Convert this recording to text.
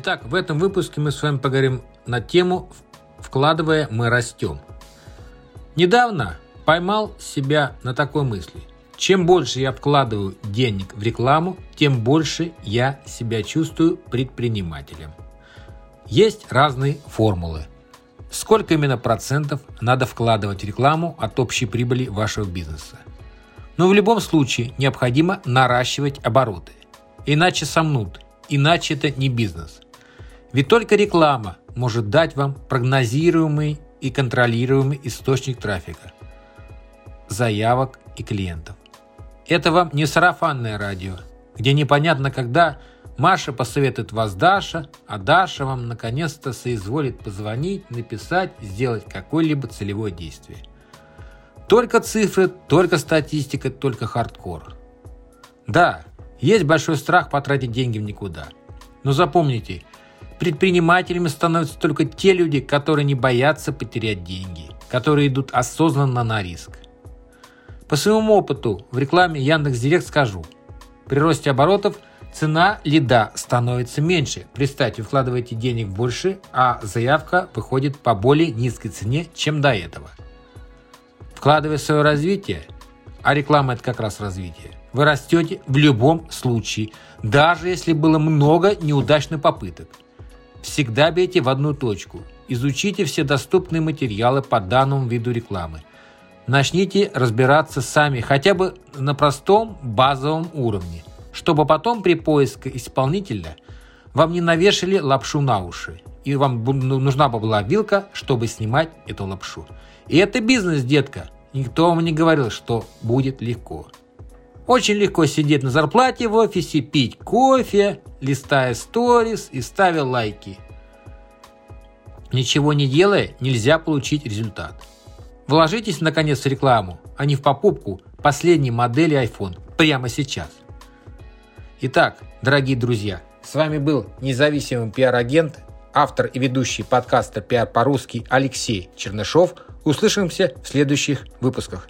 Итак, в этом выпуске мы с вами поговорим на тему «Вкладывая, мы растем». Недавно поймал себя на такой мысли. Чем больше я вкладываю денег в рекламу, тем больше я себя чувствую предпринимателем. Есть разные формулы. Сколько именно процентов надо вкладывать в рекламу от общей прибыли вашего бизнеса? Но в любом случае необходимо наращивать обороты. Иначе сомнут, иначе это не бизнес – ведь только реклама может дать вам прогнозируемый и контролируемый источник трафика, заявок и клиентов. Это вам не сарафанное радио, где непонятно когда Маша посоветует вас Даша, а Даша вам наконец-то соизволит позвонить, написать, сделать какое-либо целевое действие. Только цифры, только статистика, только хардкор. Да, есть большой страх потратить деньги в никуда. Но запомните, Предпринимателями становятся только те люди, которые не боятся потерять деньги, которые идут осознанно на риск. По своему опыту в рекламе Яндекс.Директ скажу, при росте оборотов цена лида становится меньше. Представьте, вкладываете денег больше, а заявка выходит по более низкой цене, чем до этого. Вкладывая в свое развитие, а реклама это как раз развитие, вы растете в любом случае, даже если было много неудачных попыток – Всегда бейте в одну точку. Изучите все доступные материалы по данному виду рекламы. Начните разбираться сами, хотя бы на простом базовом уровне, чтобы потом при поиске исполнителя вам не навешали лапшу на уши, и вам ну, нужна была вилка, чтобы снимать эту лапшу. И это бизнес, детка. Никто вам не говорил, что будет легко. Очень легко сидеть на зарплате в офисе, пить кофе, листая сторис и ставя лайки. Ничего не делая, нельзя получить результат. Вложитесь наконец в рекламу, а не в покупку последней модели iPhone прямо сейчас. Итак, дорогие друзья, с вами был независимый пиар-агент, автор и ведущий подкаста «Пиар по-русски» Алексей Чернышов. Услышимся в следующих выпусках.